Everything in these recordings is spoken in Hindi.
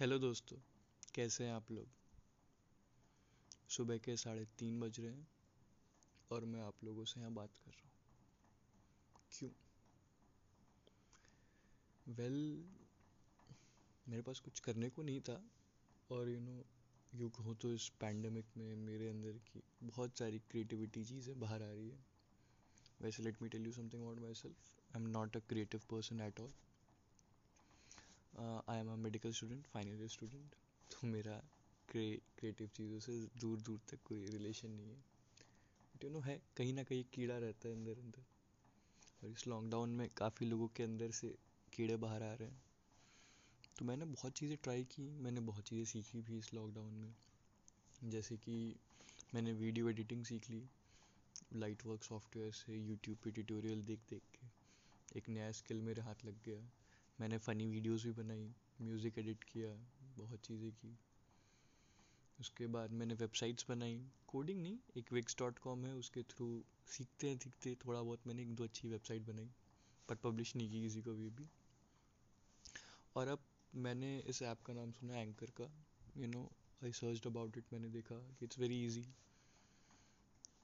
हेलो दोस्तों कैसे हैं आप लोग? सुबह के साढ़े तीन बज रहे हैं और मैं आप लोगों से यहाँ बात कर रहा हूँ। क्यों? वेल well, मेरे पास कुछ करने को नहीं था और यू नो यू कहो तो इस पैंडमिक में मेरे अंदर की बहुत सारी क्रिएटिविटी चीज़ें बाहर आ रही है। वैसे let me tell you something about myself I am not a creative person at all I am a medical student final year student तो मेरा क्रिएटिव चीज़ों से दूर दूर तक कोई रिलेशन नहीं है। बट यू नो है, कहीं ना कहीं कीड़ा रहता है अंदर अंदर। और इस लॉकडाउन में काफ़ी लोगों के अंदर से कीड़े बाहर आ रहे हैं। तो मैंने बहुत चीज़ें ट्राई की, मैंने बहुत चीज़ें सीखी भी इस लॉकडाउन में। जैसे कि मैंने वीडियो एडिटिंग सीख ली लाइट वर्क सॉफ्टवेयर से यूट्यूब पे ट्यूटोरियल देख देख के। एक नया स्किल मेरे हाथ लग गया। मैंने फ़नी वीडियोस भी बनाई म्यूज़िक एडिट किया, बहुत चीज़ें की। उसके बाद मैंने वेबसाइट्स बनाई। कोडिंग नहीं, एक विक्स डॉट कॉम है, उसके थ्रू सीखते हैं, सीखते थोड़ा बहुत मैंने एक दो अच्छी वेबसाइट बनाई, पर पब्लिश नहीं की किसी को भी भी और अब मैंने इस ऐप का नाम सुना एंकर का। You know I search about it मैंने देखा कि इट्स वेरी इजी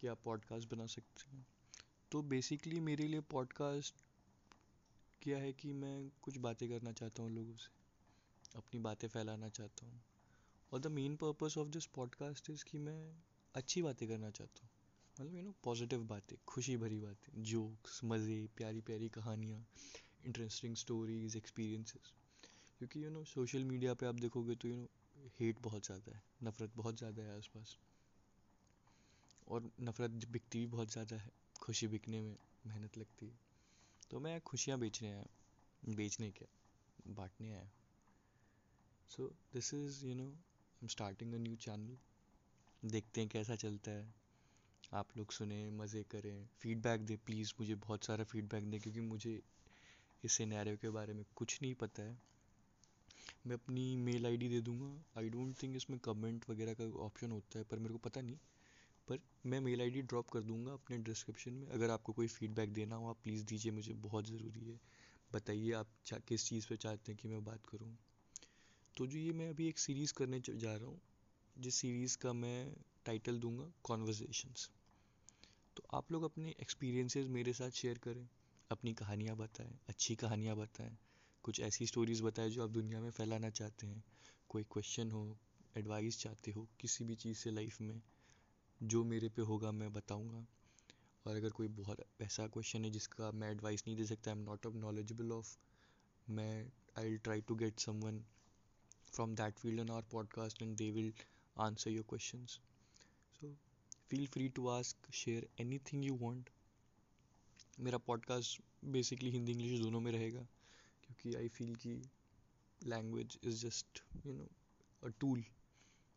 कि आप पॉडकास्ट बना सकते हैं। तो बेसिकली मेरे लिए पॉडकास्ट किया है कि मैं कुछ बातें करना चाहता हूँ लोगों से, अपनी बातें फैलाना चाहता हूँ। और the main purpose of this podcast is कि मैं अच्छी बातें करना चाहता हूँ। मतलब यू नो पॉजिटिव बातें, खुशी भरी बातें जोक्स मज़े, प्यारी प्यारी कहानियाँ इंटरेस्टिंग स्टोरीज एक्सपीरियंसेस क्योंकि यू नो सोशल मीडिया पे आप देखोगे तो यू नो हेट बहुत ज़्यादा है, नफ़रत बहुत ज़्यादा है आसपास। और नफ़रत बिकती भी बहुत ज़्यादा है, खुशी बिकने में मेहनत लगती है। तो मैं खुशियाँ बेचने आया बेचने क्या बांटने आया so this is you know I am starting a new channel देखते हैं कैसा चलता है। आप लोग सुने, मज़े करें। फीडबैक दे प्लीज़ मुझे बहुत सारा फीडबैक दें, क्योंकि मुझे इस सिनेरियो के बारे में कुछ नहीं पता है। मैं अपनी मेल आईडी दे दूँगा। आई डोंट थिंक इसमें कमेंट वगैरह का ऑप्शन होता है, पर मेरे को पता नहीं। पर मैं मेल आईडी ड्रॉप कर दूँगा अपने डिस्क्रिप्शन में। अगर आपको कोई फीडबैक देना हो, आप प्लीज़ दीजिए, मुझे बहुत ज़रूरी है। बताइए आप किस चीज़ पर चाहते हैं कि मैं बात करूँ। तो जो ये मैं अभी एक सीरीज़ करने जा रहा हूँ, जिस सीरीज़ का मैं टाइटल दूँगा कॉन्वर्जेशंस तो आप लोग अपने एक्सपीरियंसेस मेरे साथ शेयर करें, अपनी कहानियाँ बताएँ, अच्छी कहानियाँ बताएँ, कुछ ऐसी स्टोरीज़ बताएँ जो आप दुनिया में फैलाना चाहते हैं। कोई क्वेश्चन हो एडवाइस चाहते हो, किसी भी चीज़ से लाइफ में जो मेरे पे होगा मैं बताऊँगा। और अगर कोई बहुत ऐसा क्वेश्चन है जिसका मैं एडवाइस नहीं दे सकता I am not of knowledgeable of मैं I will try to get someone from that field in our podcast and they will answer your question so feel free to ask share anything you want मेरा पॉडकास्ट बेसिकली हिंदी, इंग्लिश दोनों में रहेगा, क्योंकि आई फील कि language is just you know a tool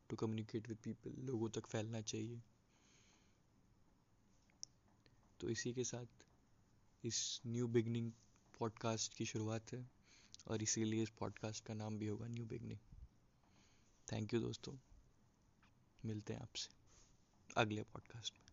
to communicate with people लोगों तक फैलना चाहिए। तो इसी के साथ इस न्यू बिगनिंग पॉडकास्ट की शुरुआत है और इसीलिए इस पॉडकास्ट का नाम भी होगा न्यू बिगनिंग थैंक यू दोस्तों। मिलते हैं आपसे अगले पॉडकास्ट में।